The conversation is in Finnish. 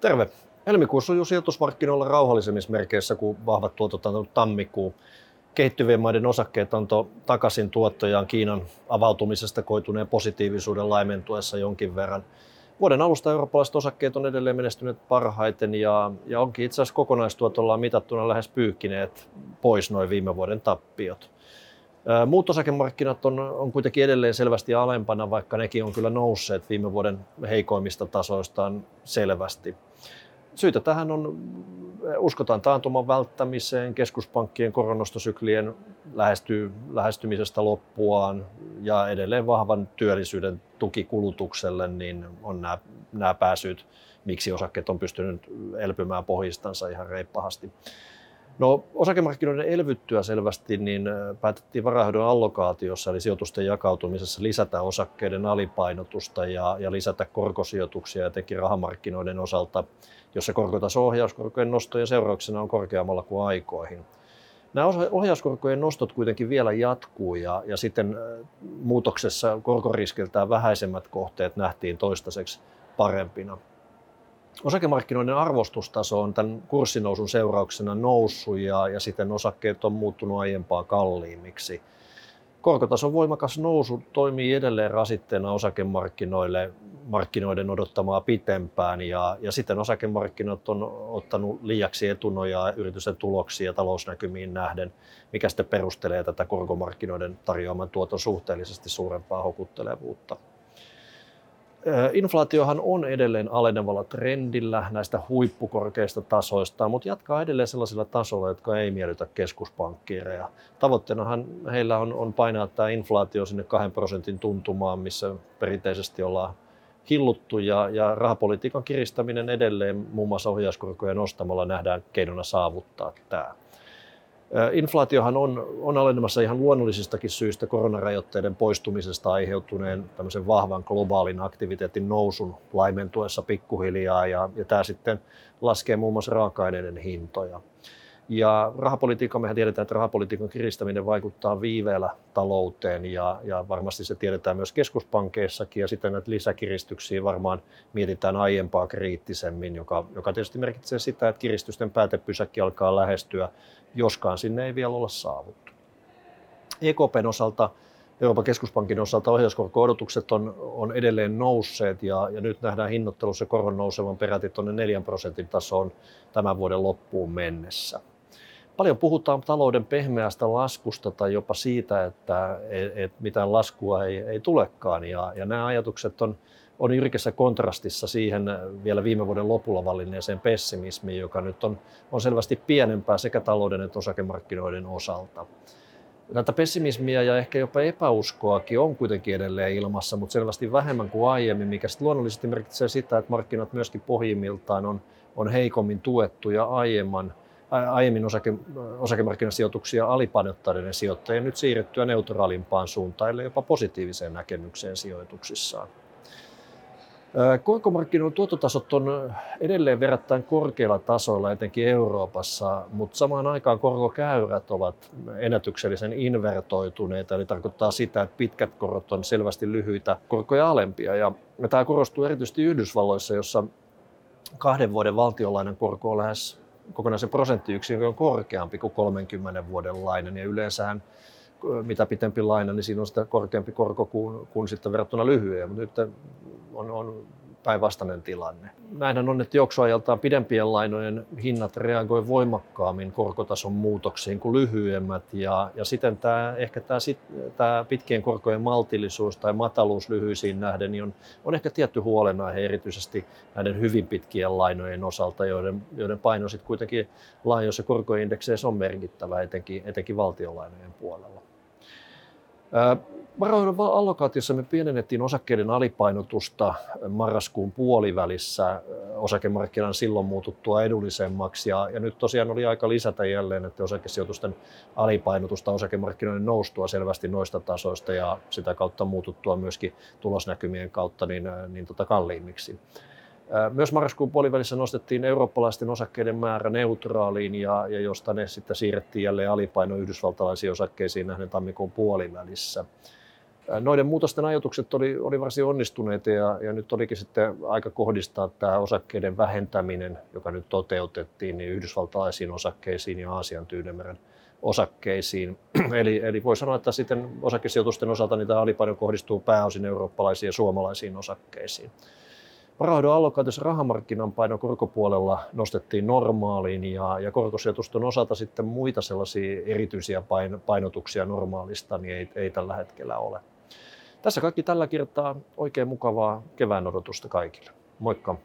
Terve. Helmikuussa on jo sijoitusmarkkinoilla rauhallisemmismerkeissä kuin vahvat tuotot antanut tammikuu. Kehittyvien maiden osakkeet antoi takaisin tuottojaan Kiinan avautumisesta koituneen positiivisuuden laimentuessa jonkin verran. Vuoden alusta eurooppalaiset osakkeet on edelleen menestyneet parhaiten ja, ja onkin itse asiassa kokonaistuotollaan mitattuna lähes pyyhkineet pois noin viime vuoden tappiot. Muut osakemarkkinat on, on kuitenkin edelleen selvästi alempana, vaikka nekin on kyllä nousseet viime vuoden heikoimmista tasoistaan selvästi. Syitä tähän on, uskotaan taantuman välttämiseen, keskuspankkien koronostosyklien lähestyy, lähestymisestä loppuaan ja edelleen vahvan työllisyyden tuki kulutukselle, niin on nämä, nämä pääsyyt, miksi osakkeet on pystynyt elpymään pohjistansa ihan reippahasti. No, osakemarkkinoiden elvyttyä selvästi, niin päätettiin varainhoidon allokaatiossa, eli sijoitusten jakautumisessa lisätä osakkeiden alipainotusta ja, ja lisätä korkosijoituksia etenkin rahamarkkinoiden osalta, jossa korkotaso ohjauskorkojen nostojen seurauksena on korkeammalla kuin aikoihin. Nämä ohjauskorkojen nostot kuitenkin vielä jatkuu ja, ja sitten muutoksessa korkoriskiltään vähäisemmät kohteet nähtiin toistaiseksi parempina. Osakemarkkinoiden arvostustaso on tämän kurssinousun seurauksena noussut ja, ja siten osakkeet on muuttunut aiempaa kalliimmiksi. Korkotason voimakas nousu toimii edelleen rasitteena osakemarkkinoille markkinoiden odottamaa pitempään ja, ja siten osakemarkkinat on ottanut liiaksi etunojaa yritysten tuloksiin ja talousnäkymiin nähden, mikä sitten perustelee tätä korkomarkkinoiden tarjoaman tuoton suhteellisesti suurempaa hokuttelevuutta. Inflaatiohan on edelleen alenevalla trendillä näistä huippukorkeista tasoista, mutta jatkaa edelleen sellaisilla tasoilla, jotka ei miellytä keskuspankkiireja. Tavoitteenahan heillä on, on painaa tämä inflaatio sinne 2 prosentin tuntumaan, missä perinteisesti ollaan hilluttu ja, ja rahapolitiikan kiristäminen edelleen muun muassa ohjauskorkoja nostamalla nähdään keinona saavuttaa tämä. Inflaatiohan on, on alenemassa ihan luonnollisista syistä koronarajoitteiden poistumisesta aiheutuneen tämmöisen vahvan globaalin aktiviteetin nousun laimentuessa pikkuhiljaa ja, ja tämä sitten laskee muun muassa raaka-aineiden hintoja. Ja rahapolitiikka, mehän tiedetään, että rahapolitiikan kiristäminen vaikuttaa viiveellä talouteen ja, ja varmasti se tiedetään myös keskuspankeissakin ja sitten näitä lisäkiristyksiä varmaan mietitään aiempaa kriittisemmin, joka, joka tietysti merkitsee sitä, että kiristysten päätepysäkki alkaa lähestyä, joskaan sinne ei vielä olla saavuttu. EKPn osalta Euroopan keskuspankin osalta ohjauskorko-odotukset on, on edelleen nousseet ja, ja nyt nähdään hinnoittelussa koron nousevan peräti tuonne 4 prosentin tasoon tämän vuoden loppuun mennessä. Paljon puhutaan talouden pehmeästä laskusta tai jopa siitä, että et, et mitään laskua ei, ei tulekaan. Ja, ja nämä ajatukset on, on jyrkässä kontrastissa siihen vielä viime vuoden lopulla vallinneeseen pessimismiin, joka nyt on, on selvästi pienempää sekä talouden että osakemarkkinoiden osalta. Tätä pessimismiä ja ehkä jopa epäuskoakin on kuitenkin edelleen ilmassa, mutta selvästi vähemmän kuin aiemmin, mikä luonnollisesti merkitsee sitä, että markkinat myöskin pohjimmiltaan on, on heikommin tuettuja aiemman aiemmin osake, osakemarkkinasijoituksia alipainottaneiden sijoittajien nyt siirrettyä neutraalimpaan suuntaan, eli jopa positiiviseen näkemykseen sijoituksissaan. Korkomarkkinoiden tuottotasot on edelleen verrattain korkeilla tasoilla, etenkin Euroopassa, mutta samaan aikaan korkokäyrät ovat ennätyksellisen invertoituneita, eli tarkoittaa sitä, että pitkät korot on selvästi lyhyitä korkoja alempia. Ja tämä korostuu erityisesti Yhdysvalloissa, jossa kahden vuoden valtionlainan korko on lähes kokonaisen prosenttiyksikön korkeampi kuin 30 vuoden lainen. Ja yleensähän mitä pitempi laina, niin siinä on sitä korkeampi korko kuin, kuin sitten verrattuna lyhyen. Mutta nyt on, on päinvastainen tilanne. Näinhän on, että juoksuajaltaan pidempien lainojen hinnat reagoi voimakkaammin korkotason muutoksiin kuin lyhyemmät ja, ja siten tämä, ehkä tämä, tämä pitkien korkojen maltillisuus tai mataluus lyhyisiin nähden niin on, on ehkä tietty huolenaihe erityisesti näiden hyvin pitkien lainojen osalta, joiden, joiden paino sitten kuitenkin laajoissa korkoindekseissä on merkittävä etenkin, etenkin valtionlainojen puolella. Varojen allokaatiossa me pienennettiin osakkeiden alipainotusta marraskuun puolivälissä osakemarkkinan silloin muututtua edullisemmaksi ja, ja nyt tosiaan oli aika lisätä jälleen, että osakesijoitusten alipainotusta osakemarkkinoiden noustua selvästi noista tasoista ja sitä kautta muututtua myöskin tulosnäkymien kautta niin, niin tota kalliimmiksi. Myös marraskuun puolivälissä nostettiin eurooppalaisten osakkeiden määrä neutraaliin ja, ja josta ne sitten siirrettiin jälleen alipaino yhdysvaltalaisiin osakkeisiin nähden tammikuun puolivälissä. Noiden muutosten ajatukset oli, oli varsin onnistuneita ja, ja nyt olikin sitten aika kohdistaa tämä osakkeiden vähentäminen, joka nyt toteutettiin, niin yhdysvaltalaisiin osakkeisiin ja Aasian Tyynemeren osakkeisiin. eli, eli voi sanoa, että sitten osakesijoitusten osalta tämä alipaino kohdistuu pääosin eurooppalaisiin ja suomalaisiin osakkeisiin. Allokaatiossa rahamarkkinan paino korkopuolella nostettiin normaaliin ja, ja korkosijoitusten osalta sitten muita sellaisia erityisiä painotuksia normaalista niin ei, ei tällä hetkellä ole. Tässä kaikki tällä kertaa. Oikein mukavaa kevään odotusta kaikille. Moikka!